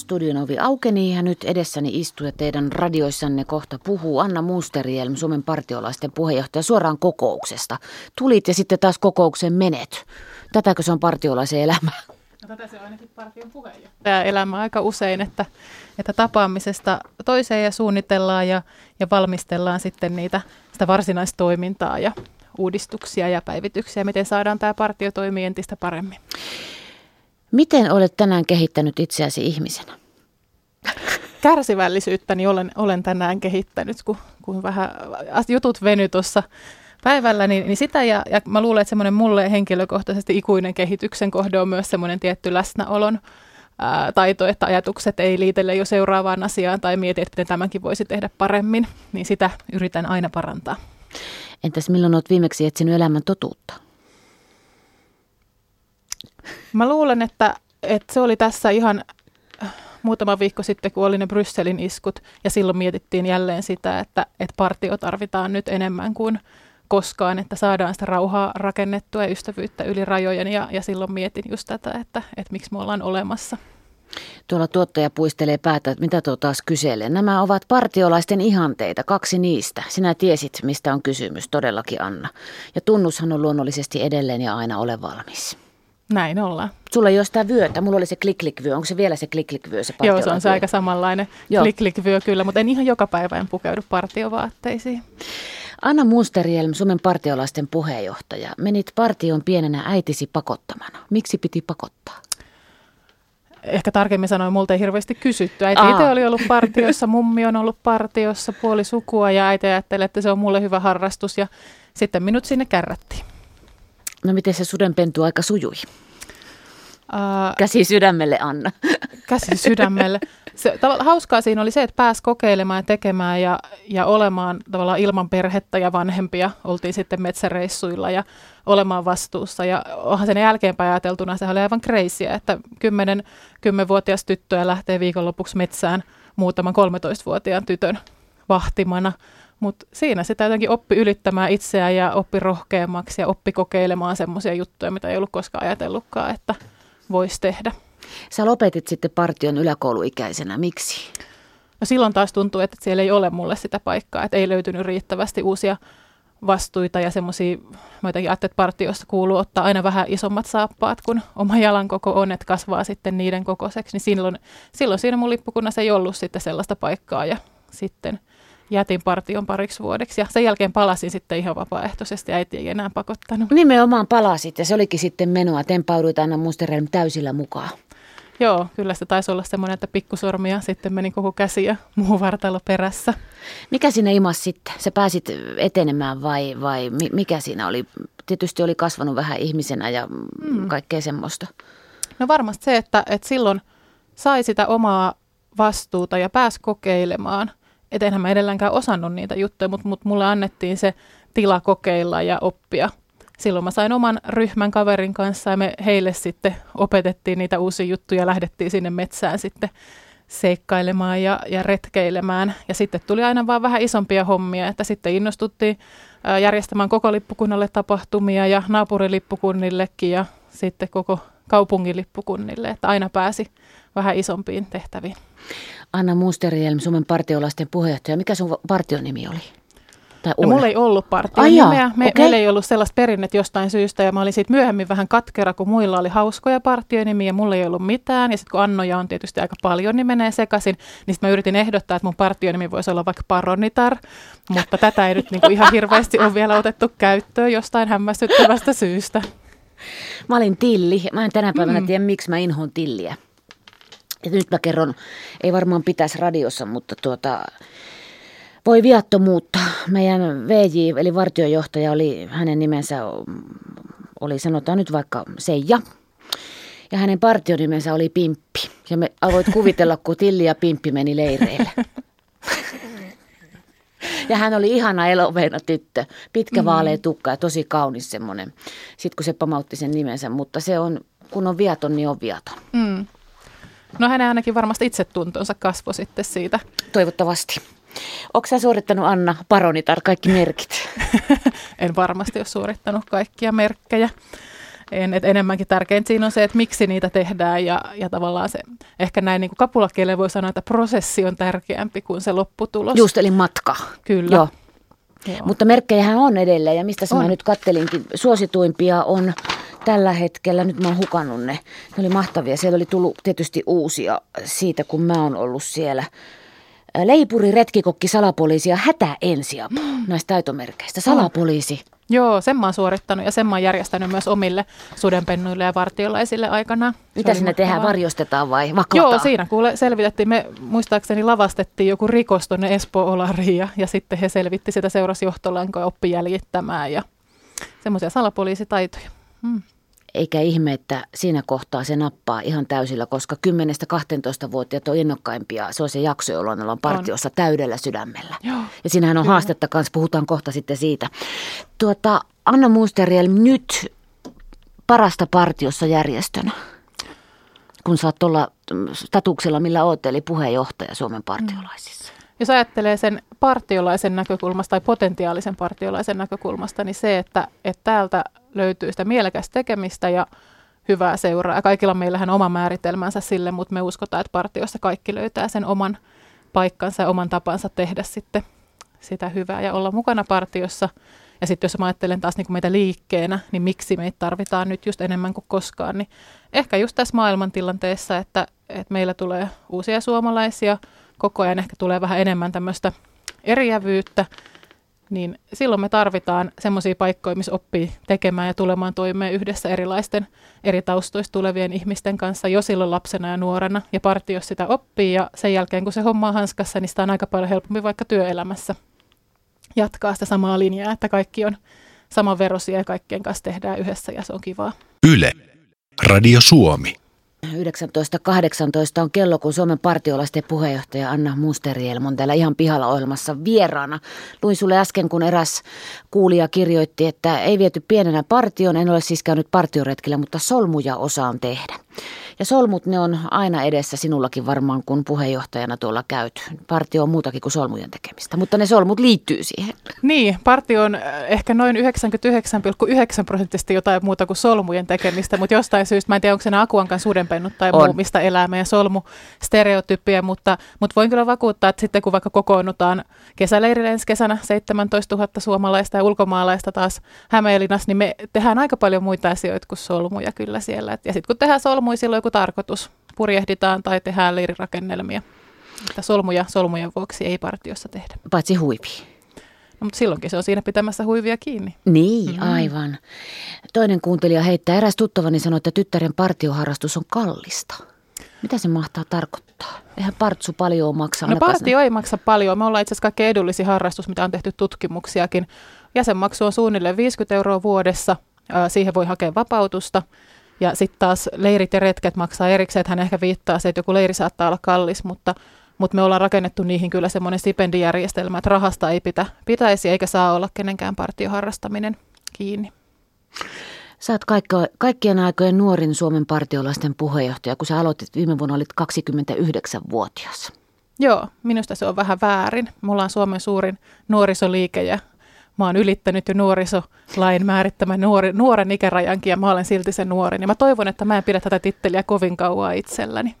studion ovi aukeni ja nyt edessäni istuu ja teidän radioissanne kohta puhuu Anna Musterielm, Suomen partiolaisten puheenjohtaja, suoraan kokouksesta. Tulit ja sitten taas kokoukseen menet. Tätäkö se on partiolaisen elämä? No, tätä se on ainakin partion puheenjohtaja elämä aika usein, että, että tapaamisesta toiseen ja suunnitellaan ja, ja valmistellaan sitten niitä, sitä varsinaistoimintaa ja uudistuksia ja päivityksiä, miten saadaan tämä partio toimii entistä paremmin. Miten olet tänään kehittänyt itseäsi ihmisenä? Kärsivällisyyttäni olen, olen tänään kehittänyt, kun, kun vähän jutut veny tuossa päivällä, niin, niin sitä ja, ja mä luulen, että semmoinen mulle henkilökohtaisesti ikuinen kehityksen kohde on myös semmoinen tietty läsnäolon ää, taito, että ajatukset ei liitelle jo seuraavaan asiaan tai mieti, että miten tämänkin voisi tehdä paremmin, niin sitä yritän aina parantaa. Entäs milloin olet viimeksi etsinyt elämän totuutta? Mä luulen, että, että se oli tässä ihan äh, muutama viikko sitten, kun oli ne Brysselin iskut, ja silloin mietittiin jälleen sitä, että, että partio tarvitaan nyt enemmän kuin koskaan, että saadaan sitä rauhaa rakennettua ja ystävyyttä yli rajojen, ja, ja silloin mietin just tätä, että, että miksi me ollaan olemassa. Tuolla tuottaja puistelee päätä, että mitä tuo taas kyselee. Nämä ovat partiolaisten ihanteita, kaksi niistä. Sinä tiesit, mistä on kysymys, todellakin Anna. Ja tunnushan on luonnollisesti edelleen ja aina ole valmis. Näin ollaan. Sulla ei ole sitä vyötä. Mulla oli se kliklikvyö. Onko se vielä se kliklikvyö? Se Joo, se on se aika samanlainen kliklikvyö kyllä, mutta en ihan joka päivä en pukeudu partiovaatteisiin. Anna Musterielm, Suomen partiolaisten puheenjohtaja. Menit partion pienenä äitisi pakottamana. Miksi piti pakottaa? Ehkä tarkemmin sanoen, multa ei hirveästi kysytty. Äiti itse oli ollut partiossa, mummi on ollut partiossa, puoli sukua ja äiti ajatteli, että se on mulle hyvä harrastus ja sitten minut sinne kärrättiin. No miten se sudenpentu aika sujui? Uh, käsi sydämelle, Anna. Käsi sydämelle. Se, tavallaan hauskaa siinä oli se, että pääsi kokeilemaan ja tekemään ja, ja olemaan tavallaan ilman perhettä ja vanhempia. Oltiin sitten metsäreissuilla ja olemaan vastuussa. Ja onhan sen jälkeenpäin ajateltuna, se oli aivan kreisiä, että 10, 10-vuotias tyttö lähtee viikonlopuksi metsään muutaman 13-vuotiaan tytön vahtimana – mutta siinä sitä jotenkin oppi ylittämään itseään ja oppi rohkeammaksi ja oppi kokeilemaan semmoisia juttuja, mitä ei ollut koskaan ajatellutkaan, että voisi tehdä. Sä lopetit sitten partion yläkouluikäisenä. Miksi? No silloin taas tuntuu, että siellä ei ole mulle sitä paikkaa, että ei löytynyt riittävästi uusia vastuita ja semmoisia, mä jotenkin ajattelin, että partiossa kuuluu ottaa aina vähän isommat saappaat, kun oma jalan koko on, että kasvaa sitten niiden kokoiseksi, niin silloin, silloin siinä mun lippukunnassa ei ollut sitten sellaista paikkaa ja sitten – jätin partion pariksi vuodeksi ja sen jälkeen palasin sitten ihan vapaaehtoisesti, äiti ei enää pakottanut. Nimenomaan palasit ja se olikin sitten menoa, tempauduit aina Musterelm täysillä mukaan. Joo, kyllä se taisi olla semmoinen, että pikkusormia sitten meni koko käsi ja muu vartalo perässä. Mikä sinne imas sitten? Sä pääsit etenemään vai, vai mikä siinä oli? Tietysti oli kasvanut vähän ihmisenä ja mm. kaikkea semmoista. No varmasti se, että, että silloin sai sitä omaa vastuuta ja pääsi kokeilemaan – et enhän mä edelläänkään osannut niitä juttuja, mutta mut mulle annettiin se tila kokeilla ja oppia. Silloin mä sain oman ryhmän kaverin kanssa ja me heille sitten opetettiin niitä uusia juttuja ja lähdettiin sinne metsään sitten seikkailemaan ja, ja retkeilemään. Ja sitten tuli aina vaan vähän isompia hommia, että sitten innostuttiin järjestämään koko lippukunnalle tapahtumia ja naapurilippukunnillekin ja sitten koko kaupungin lippukunnille, että aina pääsi vähän isompiin tehtäviin. Anna Musterielm, Suomen partiolaisten puheenjohtaja. Mikä sun partionimi oli? Tai no, mulla ei ollut partionimeä. Me, okay. Meillä ei ollut sellaista perinnettä jostain syystä ja mä olin siitä myöhemmin vähän katkera, kun muilla oli hauskoja partionimiä ja mulla ei ollut mitään. Ja sitten kun Annoja on tietysti aika paljon, niin menee sekaisin. Niin sitten mä yritin ehdottaa, että mun partionimi voisi olla vaikka Paronitar, mutta tätä ei nyt niinku ihan hirveästi ole vielä otettu käyttöön jostain hämmästyttävästä syystä. Mä olin Tilli. Mä en tänä päivänä mm. tiedä, miksi mä inhoon Tilliä. Ja nyt mä kerron, ei varmaan pitäisi radiossa, mutta tuota, voi viattomuutta. Meidän VJ, eli vartiojohtaja, oli, hänen nimensä oli sanotaan nyt vaikka Seija. Ja hänen partionimensä oli Pimppi. Ja me voit kuvitella, kun Tilli ja Pimppi meni leireille. Ja hän oli ihana eloveena tyttö, pitkä mm. vaalea tukka ja tosi kaunis semmoinen. Sitten kun se pamautti sen nimensä, mutta se on, kun on viaton, niin on viaton. Mm. No hänen ainakin varmasti itsetuntonsa kasvoi sitten siitä. Toivottavasti. Onko sä suorittanut Anna Paronitar kaikki merkit? en varmasti ole suorittanut kaikkia merkkejä. En, et enemmänkin tärkeintä siinä on se, että miksi niitä tehdään ja, ja tavallaan se, ehkä näin niin kuin voi sanoa, että prosessi on tärkeämpi kuin se lopputulos. Just eli matka. Kyllä. Joo. Joo. Mutta merkkejähän on edelleen ja mistä mä nyt kattelinkin, suosituimpia on tällä hetkellä, nyt mä oon hukannut ne, ne oli mahtavia. Siellä oli tullut tietysti uusia siitä, kun mä oon ollut siellä. Leipuri, retkikokki, salapoliisi ja hätäensiapu mm. näistä taitomerkeistä. Salapoliisi. Joo, sen mä oon suorittanut ja sen mä oon järjestänyt myös omille sudenpennuille ja vartiolaisille aikana. Mitä sinne tehdään, varjostetaan vai vaklataan? Joo, siinä kuule selvitettiin, me muistaakseni lavastettiin joku rikos tuonne Espoo-Olariin ja, ja sitten he selvitti sitä seurasi johtolankoa oppi jäljittämään ja semmoisia salapoliisitaitoja. Hmm. Eikä ihme, että siinä kohtaa se nappaa ihan täysillä, koska 10-12-vuotiaat on innokkaimpia. Se on se jakso, jolloin ollaan partiossa on. täydellä sydämellä. Joo, ja siinähän on kyllä. haastetta kanssa, puhutaan kohta sitten siitä. Tuota, Anna Musteriel, nyt parasta partiossa järjestönä, kun saat olla statuksella, millä oot, eli puheenjohtaja Suomen partiolaisissa. Mm. Jos ajattelee sen partiolaisen näkökulmasta tai potentiaalisen partiolaisen näkökulmasta, niin se, että, että täältä löytyy sitä mielekästä tekemistä ja hyvää seuraa. Kaikilla meillähän oma määritelmänsä sille, mutta me uskotaan, että partiossa kaikki löytää sen oman paikkansa ja oman tapansa tehdä sitten sitä hyvää ja olla mukana partiossa. Ja sitten jos mä ajattelen taas niin kuin meitä liikkeenä, niin miksi meitä tarvitaan nyt just enemmän kuin koskaan, niin ehkä just tässä maailmantilanteessa, että, että meillä tulee uusia suomalaisia, koko ajan ehkä tulee vähän enemmän tämmöistä eriävyyttä, niin silloin me tarvitaan semmoisia paikkoja, missä oppii tekemään ja tulemaan toimeen yhdessä erilaisten eri taustoista tulevien ihmisten kanssa jo silloin lapsena ja nuorena. Ja partio sitä oppii ja sen jälkeen kun se homma on hanskassa, niin sitä on aika paljon helpompi vaikka työelämässä jatkaa sitä samaa linjaa, että kaikki on samanverosia ja kaikkien kanssa tehdään yhdessä ja se on kivaa. Yle. Radio Suomi. 19.18 on kello, kun Suomen partiolaisten puheenjohtaja Anna Musterielm on täällä ihan pihalla ohjelmassa vieraana. Luin sulle äsken, kun eräs kuulija kirjoitti, että ei viety pienenä partioon, en ole siis käynyt partioretkillä, mutta solmuja osaan tehdä. Ja solmut ne on aina edessä sinullakin varmaan, kun puheenjohtajana tuolla käyt. Partio on muutakin kuin solmujen tekemistä, mutta ne solmut liittyy siihen. Niin, partio on äh, ehkä noin 99,9 prosenttisesti jotain muuta kuin solmujen tekemistä, mutta jostain syystä, mä en tiedä onko se Akuankan sudenpennut tai on. muu, mistä elää meidän solmu stereotypia, mutta, mutta voin kyllä vakuuttaa, että sitten kun vaikka kokoonnutaan kesäleirille ensi kesänä 17 000 suomalaista ja ulkomaalaista taas Hämeenlinnassa, niin me tehdään aika paljon muita asioita kuin solmuja kyllä siellä. Ja sitten kun tehdään solmuja, silloin tarkoitus. Purjehditaan tai tehdään leirirakennelmia. Että solmuja solmujen vuoksi ei partiossa tehdä. Paitsi huivi. No, mutta silloinkin se on siinä pitämässä huivia kiinni. Niin, mm-hmm. aivan. Toinen kuuntelija heittää, eräs tuttavani sanoi, että tyttären partioharrastus on kallista. Mitä se mahtaa tarkoittaa? Eihän partsu paljon maksa. No partio ne. ei maksa paljon. Me ollaan itse asiassa kaikkein edullisin harrastus, mitä on tehty tutkimuksiakin. Jäsenmaksu on suunnilleen 50 euroa vuodessa. Siihen voi hakea vapautusta. Ja sitten taas leirit ja retket maksaa erikseen, että hän ehkä viittaa se, että joku leiri saattaa olla kallis, mutta, mutta me ollaan rakennettu niihin kyllä semmoinen stipendijärjestelmä, että rahasta ei pitä, pitäisi eikä saa olla kenenkään partioharrastaminen kiinni. Sä oot kaikki, kaikkien aikojen nuorin Suomen partiolaisten puheenjohtaja, kun sä aloitit viime vuonna, olit 29-vuotias. Joo, minusta se on vähän väärin. Me ollaan Suomen suurin nuorisoliike ja mä oon ylittänyt jo nuorisolain määrittämän nuori, nuoren ikärajankin ja mä olen silti se nuorin. Ja mä toivon, että mä en pidä tätä titteliä kovin kauan itselläni.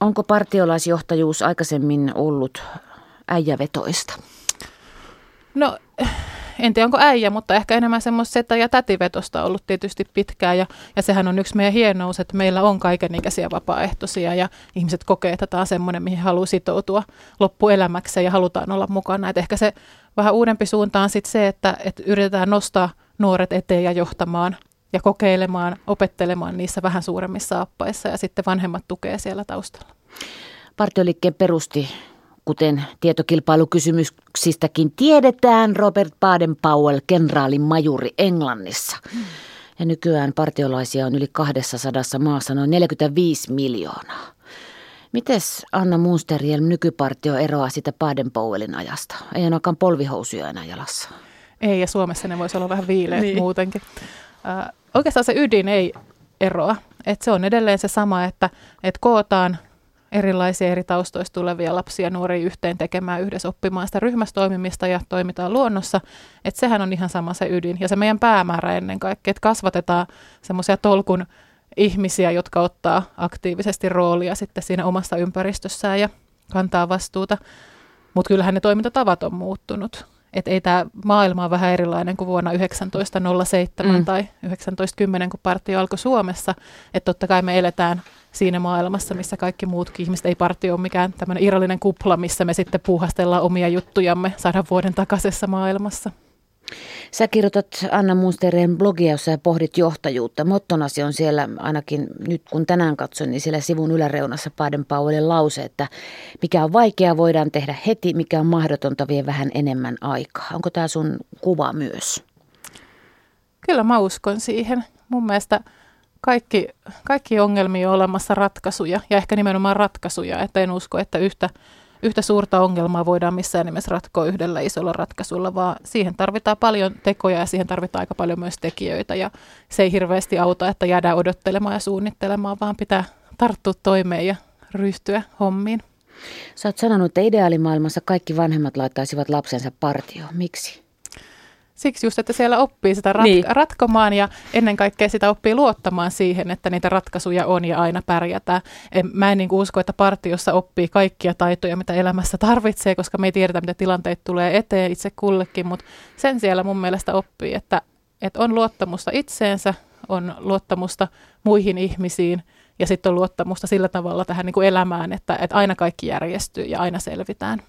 Onko partiolaisjohtajuus aikaisemmin ollut äijävetoista? No en tiedä onko äijä, mutta ehkä enemmän semmoista setä- ja tätivetosta ollut tietysti pitkään. Ja, ja sehän on yksi meidän hienous, että meillä on kaikenikäisiä vapaaehtoisia ja ihmiset kokee, että tämä on semmoinen, mihin haluaa sitoutua loppuelämäkseen ja halutaan olla mukana. Et ehkä se vähän uudempi suunta on sitten se, että, että yritetään nostaa nuoret eteen ja johtamaan ja kokeilemaan, opettelemaan niissä vähän suuremmissa appaissa ja sitten vanhemmat tukee siellä taustalla. Partioliikkeen perusti Kuten tietokilpailukysymyksistäkin tiedetään, Robert Baden-Powell, kenraalin majuri Englannissa. Ja nykyään partiolaisia on yli 200 maassa noin 45 miljoonaa. Mites Anna Munsterjelm nykypartio eroaa sitä Baden-Powellin ajasta? Ei ainakaan polvihousuja enää jalassa. Ei, ja Suomessa ne voisi olla vähän viileät niin. muutenkin. Äh, oikeastaan se ydin ei eroa. Et se on edelleen se sama, että et kootaan erilaisia eri taustoista tulevia lapsia nuoria yhteen tekemään yhdessä oppimaan sitä ryhmästoimimista ja toimitaan luonnossa. Että sehän on ihan sama se ydin ja se meidän päämäärä ennen kaikkea, että kasvatetaan semmoisia tolkun ihmisiä, jotka ottaa aktiivisesti roolia sitten siinä omassa ympäristössään ja kantaa vastuuta. Mutta kyllähän ne toimintatavat on muuttunut. Että ei tämä maailma ole vähän erilainen kuin vuonna 1907 mm. tai 1910, kun partio alkoi Suomessa. Että totta kai me eletään siinä maailmassa, missä kaikki muutkin ihmiset, ei partio ole mikään tämmöinen irrallinen kupla, missä me sitten puuhastellaan omia juttujamme sadan vuoden takaisessa maailmassa. Sä kirjoitat Anna Munstereen blogia, jossa pohdit johtajuutta. Mottonasi on siellä ainakin nyt kun tänään katson, niin siellä sivun yläreunassa Baden Powellin lause, että mikä on vaikeaa voidaan tehdä heti, mikä on mahdotonta vie vähän enemmän aikaa. Onko tämä sun kuva myös? Kyllä mä uskon siihen. Mun mielestä kaikki, kaikki ongelmia on olemassa ratkaisuja ja ehkä nimenomaan ratkaisuja, että en usko, että yhtä yhtä suurta ongelmaa voidaan missään nimessä ratkoa yhdellä isolla ratkaisulla, vaan siihen tarvitaan paljon tekoja ja siihen tarvitaan aika paljon myös tekijöitä. Ja se ei hirveästi auta, että jäädään odottelemaan ja suunnittelemaan, vaan pitää tarttua toimeen ja ryhtyä hommiin. Sä oot sanonut, että ideaalimaailmassa kaikki vanhemmat laittaisivat lapsensa partio. Miksi? Siksi just, että siellä oppii sitä rat- niin. ratkomaan ja ennen kaikkea sitä oppii luottamaan siihen, että niitä ratkaisuja on ja aina pärjätään. En, mä en niin usko, että partiossa oppii kaikkia taitoja, mitä elämässä tarvitsee, koska me ei tiedetä, mitä tilanteet tulee eteen itse kullekin, mutta sen siellä mun mielestä oppii, että, että on luottamusta itseensä, on luottamusta muihin ihmisiin ja sitten on luottamusta sillä tavalla tähän niin kuin elämään, että, että aina kaikki järjestyy ja aina selvitään.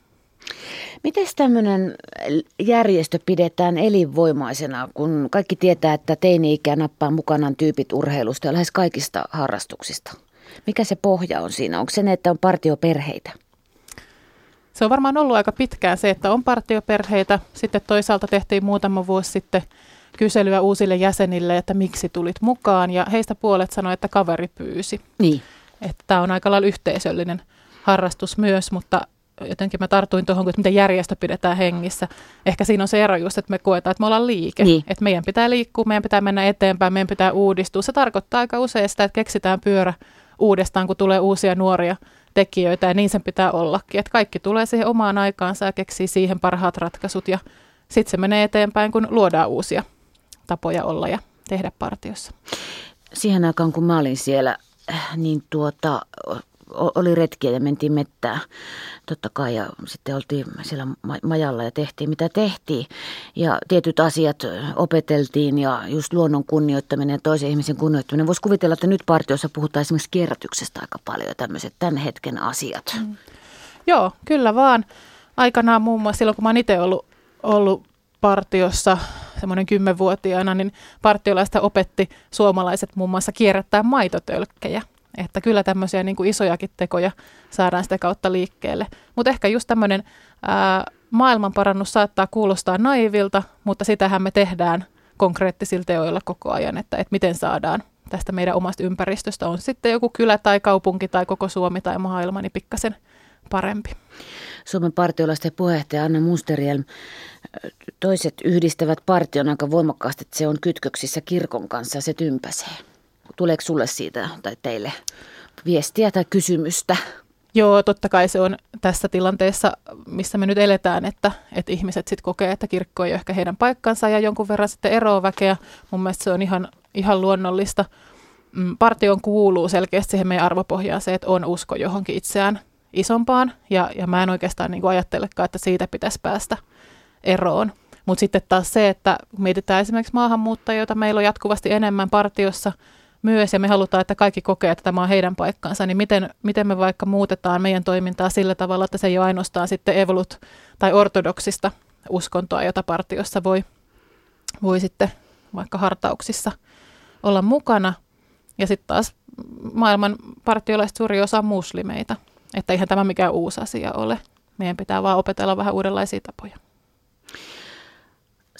Miten tämmöinen järjestö pidetään elinvoimaisena, kun kaikki tietää, että teini-ikä nappaa mukanaan tyypit urheilusta ja lähes kaikista harrastuksista? Mikä se pohja on siinä? Onko se ne, että on partioperheitä? Se on varmaan ollut aika pitkään se, että on partioperheitä. Sitten toisaalta tehtiin muutama vuosi sitten kyselyä uusille jäsenille, että miksi tulit mukaan. Ja heistä puolet sanoi, että kaveri pyysi. Niin. Että tämä on aika lailla yhteisöllinen harrastus myös, mutta jotenkin mä tartuin tuohon, että miten järjestö pidetään hengissä. Ehkä siinä on se ero just, että me koetaan, että me ollaan liike. Niin. Että meidän pitää liikkua, meidän pitää mennä eteenpäin, meidän pitää uudistua. Se tarkoittaa aika usein sitä, että keksitään pyörä uudestaan, kun tulee uusia nuoria tekijöitä ja niin sen pitää ollakin. Että kaikki tulee siihen omaan aikaansa ja keksii siihen parhaat ratkaisut ja sitten se menee eteenpäin, kun luodaan uusia tapoja olla ja tehdä partiossa. Siihen aikaan, kun mä olin siellä, niin tuota, oli retkiä ja mentiin mettää totta kai ja sitten oltiin siellä majalla ja tehtiin mitä tehtiin. Ja tietyt asiat opeteltiin ja just luonnon kunnioittaminen ja toisen ihmisen kunnioittaminen. Voisi kuvitella, että nyt partiossa puhutaan esimerkiksi kierrätyksestä aika paljon ja tämmöiset tämän hetken asiat. Mm. Joo, kyllä vaan. Aikanaan muun muassa silloin, kun mä oon itse ollut, ollut partiossa semmoinen kymmenvuotiaana, niin partiolaista opetti suomalaiset muun muassa kierrättää maitotölkkejä. Että kyllä tämmöisiä niin kuin isojakin tekoja saadaan sitä kautta liikkeelle. Mutta ehkä just tämmöinen maailmanparannus saattaa kuulostaa naivilta, mutta sitähän me tehdään konkreettisilla teoilla koko ajan, että, että miten saadaan tästä meidän omasta ympäristöstä, on sitten joku kylä tai kaupunki tai koko Suomi tai maailma, niin pikkasen parempi. Suomen partiolaisten puheenjohtaja Anna Musterielm, toiset yhdistävät partion aika voimakkaasti, että se on kytköksissä kirkon kanssa se tympäsee. Tuleeko sulle siitä tai teille viestiä tai kysymystä? Joo, totta kai se on tässä tilanteessa, missä me nyt eletään, että, että ihmiset sitten kokee, että kirkko ei ole ehkä heidän paikkansa ja jonkun verran sitten eroa väkeä. Mun mielestä se on ihan, ihan luonnollista. Mm, Partion kuuluu selkeästi siihen meidän arvopohjaan se, että on usko johonkin itseään isompaan ja, ja mä en oikeastaan niin kuin ajattelekaan, että siitä pitäisi päästä eroon. Mutta sitten taas se, että mietitään esimerkiksi maahanmuuttajia, joita meillä on jatkuvasti enemmän partiossa – myös ja me halutaan, että kaikki kokee, että tämä on heidän paikkansa, niin miten, miten me vaikka muutetaan meidän toimintaa sillä tavalla, että se ei ole ainoastaan sitten evolut tai ortodoksista uskontoa, jota partiossa voi, voi sitten vaikka hartauksissa olla mukana. Ja sitten taas maailman partiolaiset suuri osa muslimeita, että eihän tämä mikään uusi asia ole. Meidän pitää vaan opetella vähän uudenlaisia tapoja.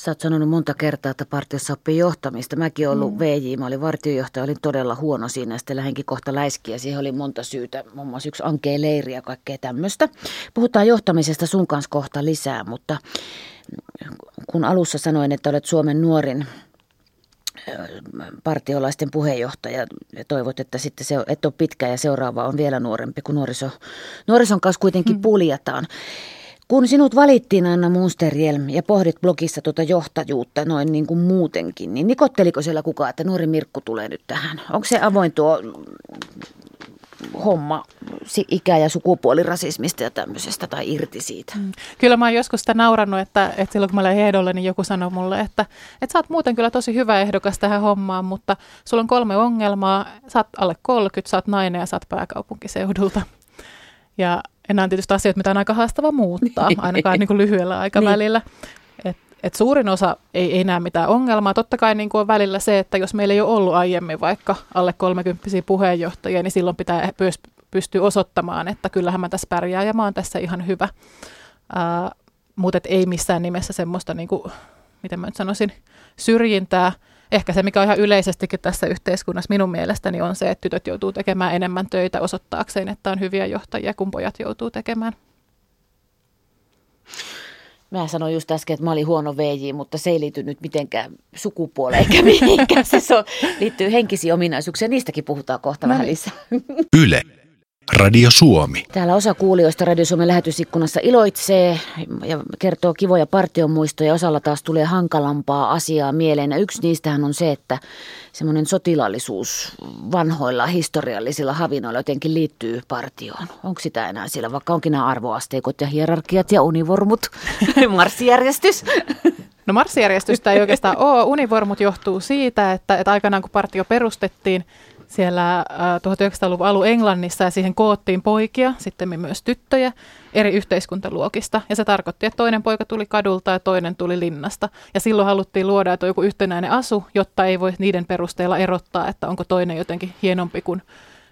Sä oot sanonut monta kertaa, että partiossa oppii johtamista. Mäkin ollut mm. VJ, mä olin vartiojohtaja, olin todella huono siinä. Sitten lähdenkin kohta läiskiä, siihen oli monta syytä, muun muassa yksi ankee leiri ja kaikkea tämmöistä. Puhutaan johtamisesta sun kanssa kohta lisää, mutta kun alussa sanoin, että olet Suomen nuorin partiolaisten puheenjohtaja ja toivot, että sitten se et ole pitkä ja seuraava on vielä nuorempi, kun nuoriso, nuorison kanssa kuitenkin puljataan. Kun sinut valittiin Anna Munsterjelm ja pohdit blogissa tuota johtajuutta noin niin kuin muutenkin, niin nikotteliko siellä kukaan, että nuori Mirkku tulee nyt tähän? Onko se avoin tuo homma ikä- ja sukupuolirasismista ja tämmöisestä tai irti siitä. Mm. Kyllä mä oon joskus sitä naurannut, että, että silloin kun mä olen ehdolle, niin joku sanoi mulle, että, että sä oot muuten kyllä tosi hyvä ehdokas tähän hommaan, mutta sulla on kolme ongelmaa, sä oot alle 30, sä oot nainen ja sä oot pääkaupunkiseudulta. Ja enää on tietysti asioita, mitä on aika haastava muuttaa, ainakaan niin kuin lyhyellä aikavälillä. niin. Et, et suurin osa ei, ei näe mitään ongelmaa. Totta kai niin kuin on välillä se, että jos meillä ei ole ollut aiemmin vaikka alle 30 puheenjohtajia, niin silloin pitää myös pystyä osoittamaan, että kyllähän mä tässä pärjään ja mä oon tässä ihan hyvä. Uh, mutta ei missään nimessä semmoista, niin kuin, miten mä nyt sanoisin, syrjintää – ehkä se, mikä on ihan yleisestikin tässä yhteiskunnassa minun mielestäni on se, että tytöt joutuu tekemään enemmän töitä osoittaakseen, että on hyviä johtajia, kun pojat joutuu tekemään. Mä sanoin just äsken, että mä olin huono VJ, mutta se ei liity nyt mitenkään sukupuoleen eikä mihinkään. Se on, liittyy henkisiin ominaisuuksiin niistäkin puhutaan kohta no. vähän niin. lisää. Yle. Radio Suomi. Täällä osa kuulijoista Radio Suomen lähetysikkunassa iloitsee ja kertoo kivoja partiomuistoja. Osalla taas tulee hankalampaa asiaa mieleen. Ja yksi niistähän on se, että semmoinen sotilaallisuus vanhoilla historiallisilla havinoilla jotenkin liittyy partioon. Onko sitä enää siellä, vaikka onkin nämä arvoasteikot ja hierarkiat ja univormut, marssijärjestys? No marssijärjestystä ei oikeastaan ole. Univormut johtuu siitä, että, että aikanaan kun partio perustettiin, siellä 1900-luvun alun Englannissa ja siihen koottiin poikia, sitten myös tyttöjä eri yhteiskuntaluokista. Ja se tarkoitti, että toinen poika tuli kadulta ja toinen tuli linnasta. Ja silloin haluttiin luoda, että on joku yhtenäinen asu, jotta ei voi niiden perusteella erottaa, että onko toinen jotenkin hienompi kuin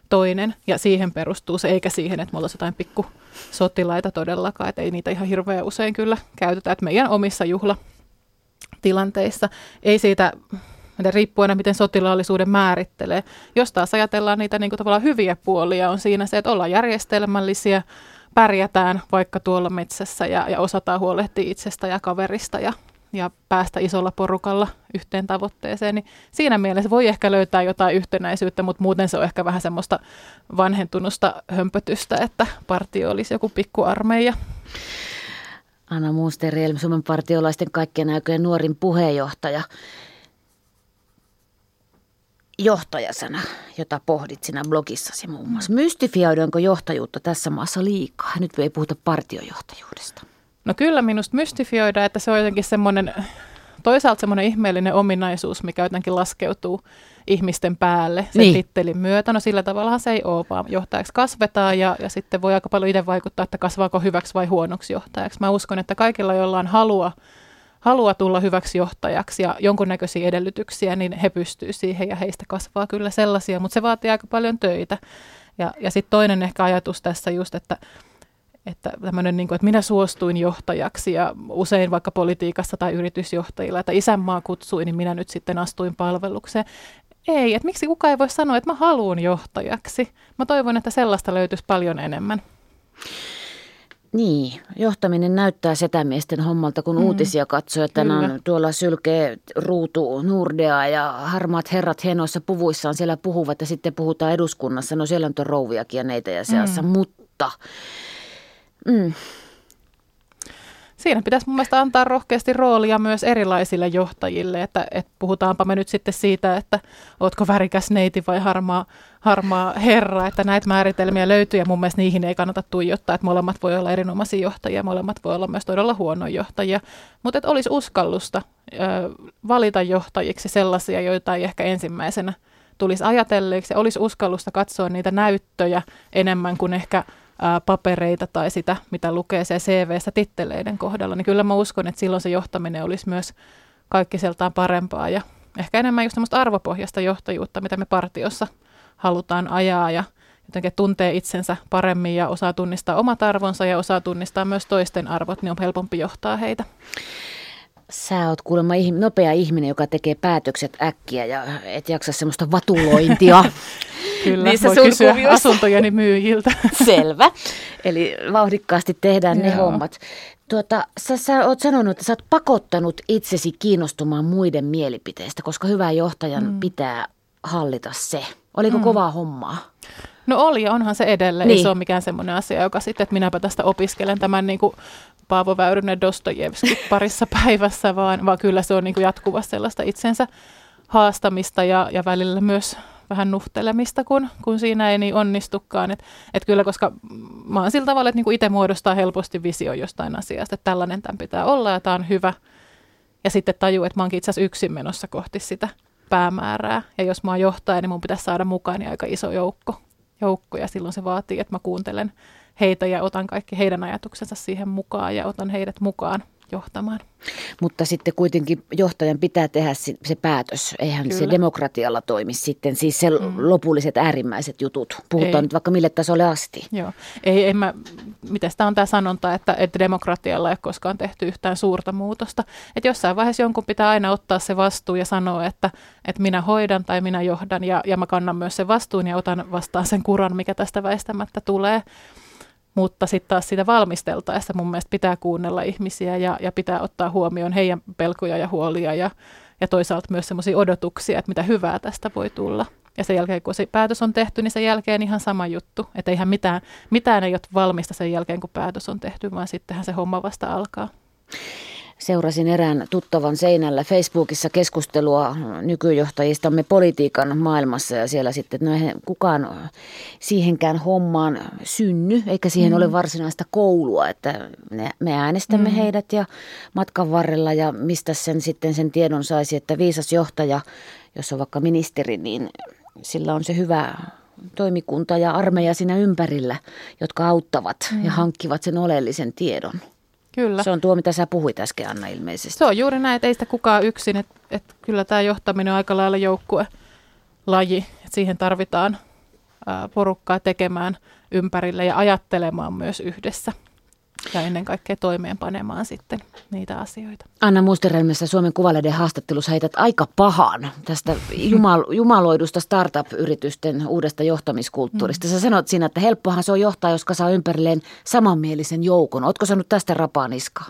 toinen. Ja siihen perustuu se, eikä siihen, että me oltaisiin jotain pikku sotilaita todellakaan. Että ei niitä ihan hirveän usein kyllä käytetä. Että meidän omissa juhlatilanteissa ei siitä miten riippuen miten sotilaallisuuden määrittelee. Jos taas ajatellaan niitä niin kuin tavallaan hyviä puolia, on siinä se, että ollaan järjestelmällisiä, pärjätään vaikka tuolla metsässä ja, ja osataan huolehtia itsestä ja kaverista ja, ja päästä isolla porukalla yhteen tavoitteeseen, niin siinä mielessä voi ehkä löytää jotain yhtenäisyyttä, mutta muuten se on ehkä vähän semmoista vanhentunusta hömpötystä, että partio olisi joku pikkuarmeija. Anna Muusteri, Suomen partiolaisten kaikkien aikojen nuorin puheenjohtaja johtajasana, jota pohdit sinä blogissasi muun muassa. Mystifioidaanko johtajuutta tässä maassa liikaa? Nyt ei puhuta partiojohtajuudesta. No kyllä minusta mystifioidaan, että se on jotenkin semmoinen, toisaalta semmoinen ihmeellinen ominaisuus, mikä jotenkin laskeutuu ihmisten päälle sen niin. tittelin myötä. No sillä tavalla se ei ole, vaan johtajaksi kasvetaan ja, ja sitten voi aika paljon itse vaikuttaa, että kasvaako hyväksi vai huonoksi johtajaksi. Mä uskon, että kaikilla, joilla on halua haluaa tulla hyväksi johtajaksi ja jonkunnäköisiä edellytyksiä, niin he pystyvät siihen ja heistä kasvaa kyllä sellaisia, mutta se vaatii aika paljon töitä. Ja, ja sitten toinen ehkä ajatus tässä just, että, että tämmöinen, niin kuin, että minä suostuin johtajaksi ja usein vaikka politiikassa tai yritysjohtajilla, että isänmaa kutsui, niin minä nyt sitten astuin palvelukseen. Ei, että miksi kukaan ei voi sanoa, että mä haluan johtajaksi. Mä toivon, että sellaista löytyisi paljon enemmän. Niin, johtaminen näyttää setämiesten hommalta, kun mm. uutisia katsoo, että on tuolla sylkee ruutu Nurdea ja harmaat herrat hienoissa puvuissaan siellä puhuvat ja sitten puhutaan eduskunnassa. No siellä on rouviakin ja neitä ja seassa, mm. mutta mm, siinä pitäisi mun mielestä antaa rohkeasti roolia myös erilaisille johtajille, että, että puhutaanpa me nyt sitten siitä, että ootko värikäs neiti vai harmaa, harmaa herra, että näitä määritelmiä löytyy ja mun mielestä niihin ei kannata tuijottaa, että molemmat voi olla erinomaisia johtajia, molemmat voi olla myös todella huonoja johtajia, mutta että olisi uskallusta ö, valita johtajiksi sellaisia, joita ei ehkä ensimmäisenä tulisi ajatelleeksi. Ja olisi uskallusta katsoa niitä näyttöjä enemmän kuin ehkä ää, papereita tai sitä, mitä lukee se CV-ssä titteleiden kohdalla, niin kyllä mä uskon, että silloin se johtaminen olisi myös kaikkiseltaan parempaa ja ehkä enemmän just semmoista arvopohjasta johtajuutta, mitä me partiossa halutaan ajaa ja jotenkin tuntee itsensä paremmin ja osaa tunnistaa omat arvonsa ja osaa tunnistaa myös toisten arvot, niin on helpompi johtaa heitä. Sä oot kuulemma nopea ihminen, joka tekee päätökset äkkiä ja et jaksa semmoista vatulointia. Kyllä, Niissä voi kysyä asuntojeni myyjiltä. Selvä. Eli vauhdikkaasti tehdään Joo. ne hommat. Tuota, sä, sä oot sanonut, että sä oot pakottanut itsesi kiinnostumaan muiden mielipiteistä, koska hyvän johtajan mm. pitää hallita se. Oliko mm. kovaa hommaa? No oli ja onhan se edelleen. Niin. Ei se ole mikään semmoinen asia, joka sitten, että minäpä tästä opiskelen tämän niin kuin Paavo Väyrynen Dostojevski parissa päivässä, vaan, vaan kyllä se on niin kuin jatkuvasti sellaista itsensä haastamista ja, ja välillä myös vähän nuhtelemista, kun, kun siinä ei niin onnistukaan. Et, et kyllä, koska mä oon sillä tavalla, että niinku itse muodostaa helposti visio jostain asiasta, että tällainen tämän pitää olla ja tämä on hyvä. Ja sitten tajuu, että mä oonkin itse asiassa yksin menossa kohti sitä päämäärää. Ja jos mä oon johtaja, niin mun pitäisi saada mukaan aika iso joukko, joukko. Ja silloin se vaatii, että mä kuuntelen heitä ja otan kaikki heidän ajatuksensa siihen mukaan ja otan heidät mukaan johtamaan. Mutta sitten kuitenkin johtajan pitää tehdä se päätös. Eihän Kyllä. se demokratialla toimi sitten. Siis se mm. lopulliset äärimmäiset jutut. Puhutaan ei. nyt vaikka mille tasolle asti. Joo. Ei, ei mä, miten tämä on tämä sanonta, että, että demokratialla ei ole koskaan tehty yhtään suurta muutosta. Että jossain vaiheessa jonkun pitää aina ottaa se vastuu ja sanoa, että, että minä hoidan tai minä johdan ja, ja mä kannan myös sen vastuun ja otan vastaan sen kuran, mikä tästä väistämättä tulee. Mutta sitten taas sitä valmisteltaessa mun mielestä pitää kuunnella ihmisiä ja, ja pitää ottaa huomioon heidän pelkoja ja huolia ja, ja toisaalta myös semmoisia odotuksia, että mitä hyvää tästä voi tulla. Ja sen jälkeen, kun se päätös on tehty, niin sen jälkeen ihan sama juttu. Että eihän mitään, mitään ei ole valmista sen jälkeen, kun päätös on tehty, vaan sittenhän se homma vasta alkaa seurasin erään tuttavan seinällä Facebookissa keskustelua nykyjohtajistamme politiikan maailmassa ja siellä sitten, että no eihän kukaan siihenkään hommaan synny, eikä siihen mm. ole varsinaista koulua, että me äänestämme mm. heidät ja matkan varrella ja mistä sen sitten sen tiedon saisi, että viisas johtaja, jos on vaikka ministeri, niin sillä on se hyvä toimikunta ja armeija siinä ympärillä, jotka auttavat mm. ja hankkivat sen oleellisen tiedon. Kyllä. Se on tuo, mitä sä puhuit äsken, Anna, ilmeisesti. Se on juuri näin, että ei sitä kukaan yksin. Että, että kyllä tämä johtaminen on aika lailla joukkue laji. Että siihen tarvitaan porukkaa tekemään ympärille ja ajattelemaan myös yhdessä ja ennen kaikkea toimeenpanemaan sitten niitä asioita. Anna Musterelmessä Suomen Kuvalehden haastattelussa heität aika pahan tästä jumal- jumaloidusta startup-yritysten uudesta johtamiskulttuurista. Sä sanot siinä, että helppohan se on johtaa, jos saa ympärilleen samanmielisen joukon. Ootko saanut tästä rapaa niskaa?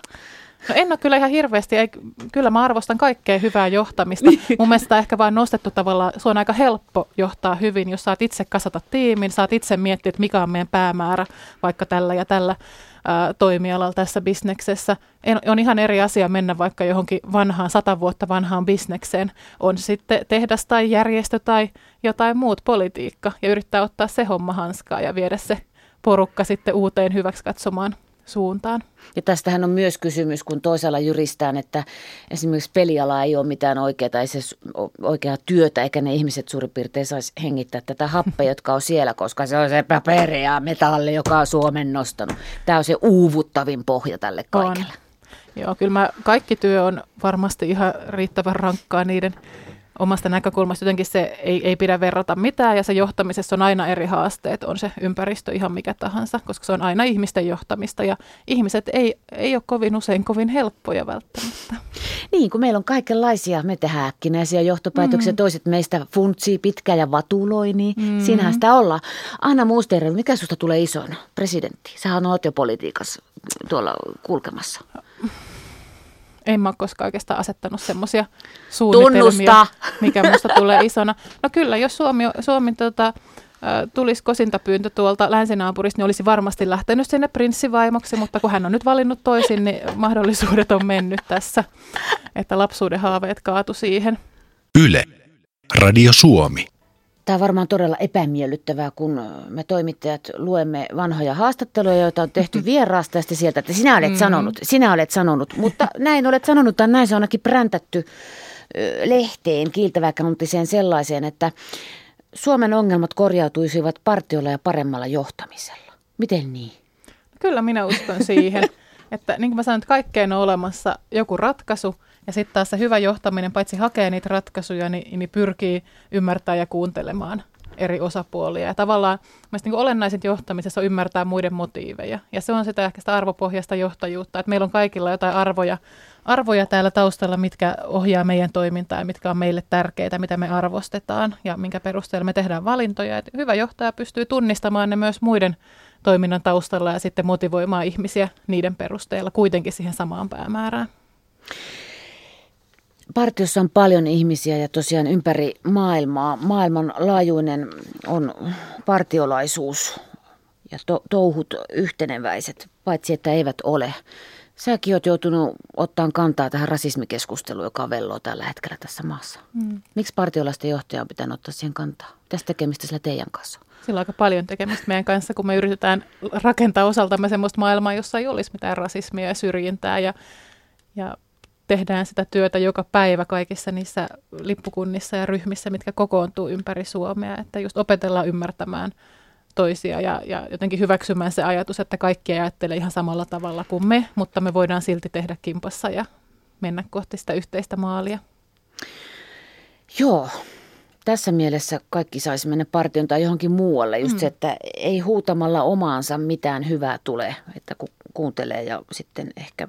No en ole kyllä ihan hirveästi, ei, kyllä mä arvostan kaikkea hyvää johtamista. Mun mielestä ehkä vain nostettu tavalla, se on aika helppo johtaa hyvin, jos saat itse kasata tiimin, saat itse miettiä, että mikä on meidän päämäärä vaikka tällä ja tällä ää, toimialalla tässä bisneksessä. En, on ihan eri asia mennä vaikka johonkin vanhaan, sata vuotta vanhaan bisnekseen. On sitten tehdas tai järjestö tai jotain muut politiikka ja yrittää ottaa se homma hanskaa ja viedä se porukka sitten uuteen hyväksi katsomaan suuntaan. Ja tästähän on myös kysymys, kun toisaalla jyristään, että esimerkiksi peliala ei ole mitään oikeaa, tai se oikeaa työtä, eikä ne ihmiset suurin piirtein saisi hengittää tätä happea, jotka on siellä, koska se on se paperi ja metalli, joka on Suomen nostanut. Tämä on se uuvuttavin pohja tälle kaikille. On. Joo, kyllä mä, kaikki työ on varmasti ihan riittävän rankkaa niiden omasta näkökulmasta jotenkin se ei, ei pidä verrata mitään ja se johtamisessa on aina eri haasteet, on se ympäristö ihan mikä tahansa, koska se on aina ihmisten johtamista ja ihmiset ei, ei ole kovin usein kovin helppoja välttämättä. Niin, kun meillä on kaikenlaisia, me tehdään äkkinäisiä johtopäätöksiä, mm. toiset meistä funtsii pitkä ja vatuloi, niin mm. siinähän sitä ollaan. Anna Muusterel, mikä susta tulee isona? Presidentti, sähän oot jo politiikassa tuolla kulkemassa en mä ole koskaan oikeastaan asettanut semmoisia suunnitelmia, Tunnusta. mikä musta tulee isona. No kyllä, jos Suomi, Suomi tota, tulisi kosintapyyntö tuolta länsinaapurista, niin olisi varmasti lähtenyt sinne prinssivaimoksi, mutta kun hän on nyt valinnut toisin, niin mahdollisuudet on mennyt tässä, että lapsuuden haaveet kaatu siihen. Yle. Radio Suomi. Tämä on varmaan todella epämiellyttävää, kun me toimittajat luemme vanhoja haastatteluja, joita on tehty vieraasta ja sieltä, että sinä olet mm. sanonut, sinä olet sanonut, mutta näin olet sanonut, tai näin se on ainakin präntätty lehteen kiiltäväkännuttiseen sellaiseen, että Suomen ongelmat korjautuisivat partiolla ja paremmalla johtamisella. Miten niin? Kyllä minä uskon siihen, että niin kuin mä sanoin, että kaikkeen on olemassa joku ratkaisu – ja sitten taas se hyvä johtaminen, paitsi hakee niitä ratkaisuja, niin, niin pyrkii ymmärtää ja kuuntelemaan eri osapuolia. Ja tavallaan niin olennaiset johtamisessa on ymmärtää muiden motiiveja. Ja se on sitä ehkä sitä arvopohjaista johtajuutta, että meillä on kaikilla jotain arvoja, arvoja täällä taustalla, mitkä ohjaa meidän toimintaa ja mitkä on meille tärkeitä, mitä me arvostetaan ja minkä perusteella me tehdään valintoja. Et hyvä johtaja pystyy tunnistamaan ne myös muiden toiminnan taustalla ja sitten motivoimaan ihmisiä niiden perusteella kuitenkin siihen samaan päämäärään. Partiossa on paljon ihmisiä ja tosiaan ympäri maailmaa. Maailmanlaajuinen on partiolaisuus ja to- touhut yhteneväiset, paitsi että eivät ole. Säkin oot joutunut ottaa kantaa tähän rasismikeskusteluun, joka velloo tällä hetkellä tässä maassa. Mm. Miksi partiolaisten johtaja on pitänyt ottaa siihen kantaa? Tästä tekemistä sillä teidän kanssa? Sillä on aika paljon tekemistä meidän kanssa, kun me yritetään rakentaa osaltamme sellaista maailmaa, jossa ei olisi mitään rasismia ja syrjintää ja, ja tehdään sitä työtä joka päivä kaikissa niissä lippukunnissa ja ryhmissä, mitkä kokoontuu ympäri Suomea, että just opetellaan ymmärtämään toisia ja, ja jotenkin hyväksymään se ajatus, että kaikki ajattelee ihan samalla tavalla kuin me, mutta me voidaan silti tehdä kimpassa ja mennä kohti sitä yhteistä maalia. Joo, tässä mielessä kaikki saisi mennä partion tai johonkin muualle. Just mm. se, että ei huutamalla omaansa mitään hyvää tule, että ku, kuuntelee ja sitten ehkä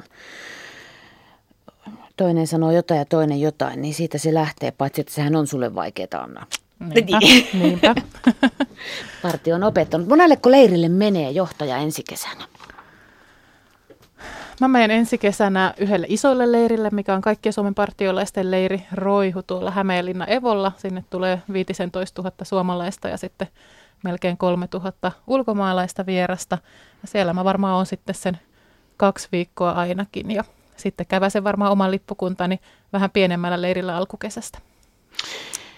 toinen sanoo jotain ja toinen jotain, niin siitä se lähtee, paitsi että sehän on sulle vaikeaa, Anna. Niinpä, niinpä. Partio on opettanut. Monelleko leirille menee johtaja ensi kesänä? Mä menen ensi kesänä yhdelle isolle leirille, mikä on kaikkien Suomen partiolaisten leiri Roihu tuolla Hämeenlinna Evolla. Sinne tulee 15 000 suomalaista ja sitten melkein 3000 ulkomaalaista vierasta. Ja siellä mä varmaan on sitten sen kaksi viikkoa ainakin ja sitten käväsen varmaan oman lippukuntani vähän pienemmällä leirillä alkukesästä.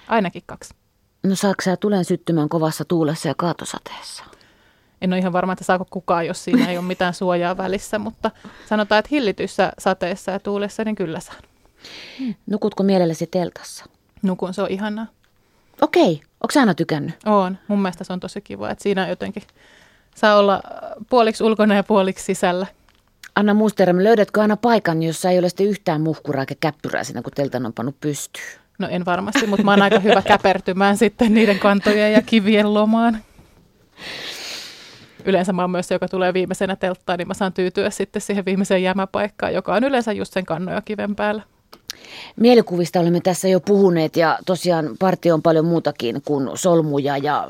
Ainakin kaksi. No saako sä tulen syttymään kovassa tuulessa ja kaatosateessa? En ole ihan varma, että saako kukaan, jos siinä ei ole mitään suojaa välissä, mutta sanotaan, että hillityssä sateessa ja tuulessa, niin kyllä saan. Nukutko mielellesi teltassa? Nukun, se on ihanaa. Okei, onko aina tykännyt? On, mun mielestä se on tosi kiva, että siinä jotenkin saa olla puoliksi ulkona ja puoliksi sisällä. Anna Musterem, löydätkö aina paikan, jossa ei ole sitten yhtään muhkuraa eikä käppyrää siinä, kun teltan on pannut pystyyn? No en varmasti, mutta mä oon aika hyvä käpertymään sitten niiden kantojen ja kivien lomaan. Yleensä mä oon myös se, joka tulee viimeisenä telttaan, niin mä saan tyytyä sitten siihen viimeiseen jäämäpaikkaan, joka on yleensä just sen kannoja kiven päällä. Mielikuvista olemme tässä jo puhuneet ja tosiaan partio on paljon muutakin kuin solmuja ja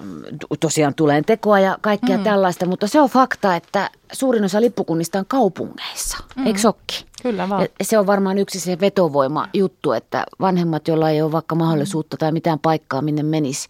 tosiaan tuleen tekoa ja kaikkea mm. tällaista, mutta se on fakta, että suurin osa lippukunnista on kaupungeissa, mm. eikö sokki? Kyllä vaan. Ja se on varmaan yksi se vetovoima juttu, että vanhemmat, joilla ei ole vaikka mahdollisuutta tai mitään paikkaa, minne menisi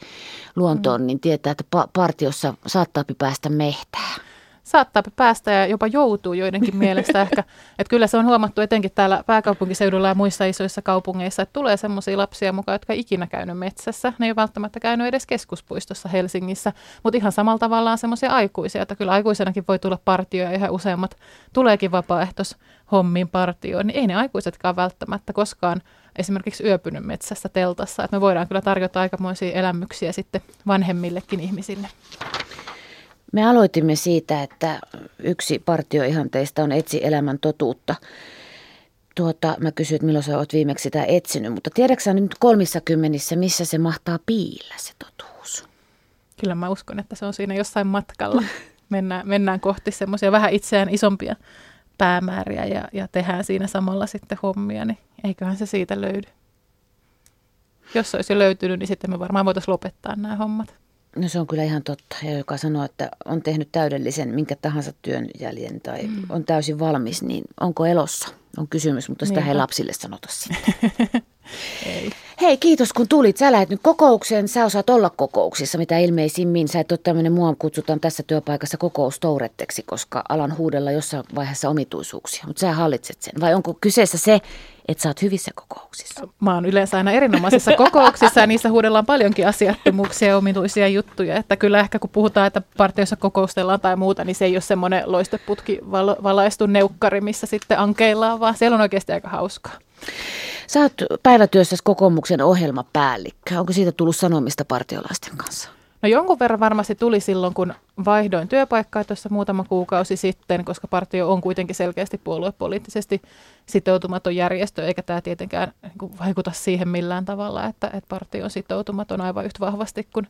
luontoon, mm. niin tietää, että partiossa saattaa päästä mehtään saattaa päästä ja jopa joutuu joidenkin mielestä ehkä. Että kyllä se on huomattu etenkin täällä pääkaupunkiseudulla ja muissa isoissa kaupungeissa, että tulee semmoisia lapsia mukaan, jotka ei ikinä käynyt metsässä. Ne ei ole välttämättä käynyt edes keskuspuistossa Helsingissä, mutta ihan samalla tavalla on semmoisia aikuisia, että kyllä aikuisenakin voi tulla partioja ja ihan useammat tuleekin vapaaehtois hommiin partioon, niin ei ne aikuisetkaan välttämättä koskaan esimerkiksi yöpynyt metsässä teltassa. Että me voidaan kyllä tarjota aikamoisia elämyksiä sitten vanhemmillekin ihmisille. Me aloitimme siitä, että yksi partioihanteista on etsi elämän totuutta. Tuota, mä kysyin, että milloin sä oot viimeksi sitä etsinyt, mutta tiedätkö nyt kolmissa kymmenissä, missä se mahtaa piillä se totuus? Kyllä mä uskon, että se on siinä jossain matkalla. Mennään, mennään kohti semmoisia vähän itseään isompia päämääriä ja, ja tehdään siinä samalla sitten hommia, niin eiköhän se siitä löydy. Jos se olisi jo löytynyt, niin sitten me varmaan voitaisiin lopettaa nämä hommat. No se on kyllä ihan totta. Ja joka sanoo, että on tehnyt täydellisen minkä tahansa työn jäljen tai mm. on täysin valmis, niin onko elossa? On kysymys, mutta sitä Niinpä. ei lapsille sanota sitten. ei. Hei, kiitos kun tulit. Sä lähdet nyt kokoukseen. Sä osaat olla kokouksissa, mitä ilmeisimmin. Sä et ole tämmöinen, mua kutsutaan tässä työpaikassa kokoustouretteksi, koska alan huudella jossain vaiheessa omituisuuksia. Mutta sä hallitset sen. Vai onko kyseessä se, että sä oot hyvissä kokouksissa? Mä oon yleensä aina erinomaisissa kokouksissa ja niissä huudellaan paljonkin asiattomuuksia ja omituisia juttuja. Että kyllä ehkä kun puhutaan, että partioissa kokoustellaan tai muuta, niin se ei ole semmoinen loisteputki valaistu neukkari, missä sitten ankeillaan, vaan siellä on oikeasti aika hauskaa. Sä oot päivätyössä kokoomuksen ohjelmapäällikkö. Onko siitä tullut sanomista partiolaisten kanssa? No jonkun verran varmasti tuli silloin, kun vaihdoin työpaikkaa tuossa muutama kuukausi sitten, koska partio on kuitenkin selkeästi puoluepoliittisesti sitoutumaton järjestö, eikä tämä tietenkään niin vaikuta siihen millään tavalla, että, että partio on sitoutumaton aivan yhtä vahvasti kuin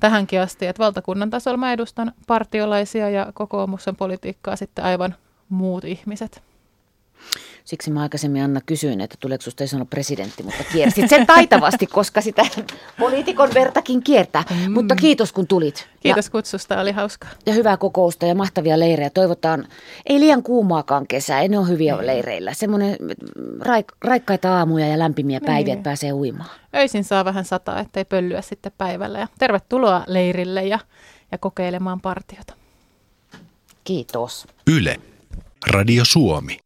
tähänkin asti. Että valtakunnan tasolla mä edustan partiolaisia ja kokoomuksen politiikkaa sitten aivan muut ihmiset. Siksi mä aikaisemmin Anna kysyin, että tuleeko susta sanoa presidentti, mutta kiersit sen taitavasti, koska sitä poliitikon vertakin kiertää. Mm. Mutta kiitos kun tulit. Kiitos ja, kutsusta, oli hauskaa. Ja hyvää kokousta ja mahtavia leirejä. Toivotaan, ei liian kuumaakaan kesää, ei ne ole hyviä mm. leireillä. Semmoinen raik- raikkaita aamuja ja lämpimiä päiviä, mm. että pääsee uimaan. Öisin saa vähän sataa, ettei pöllyä sitten päivällä. Ja tervetuloa leirille ja, ja kokeilemaan partiota. Kiitos. Yle. Radio Suomi.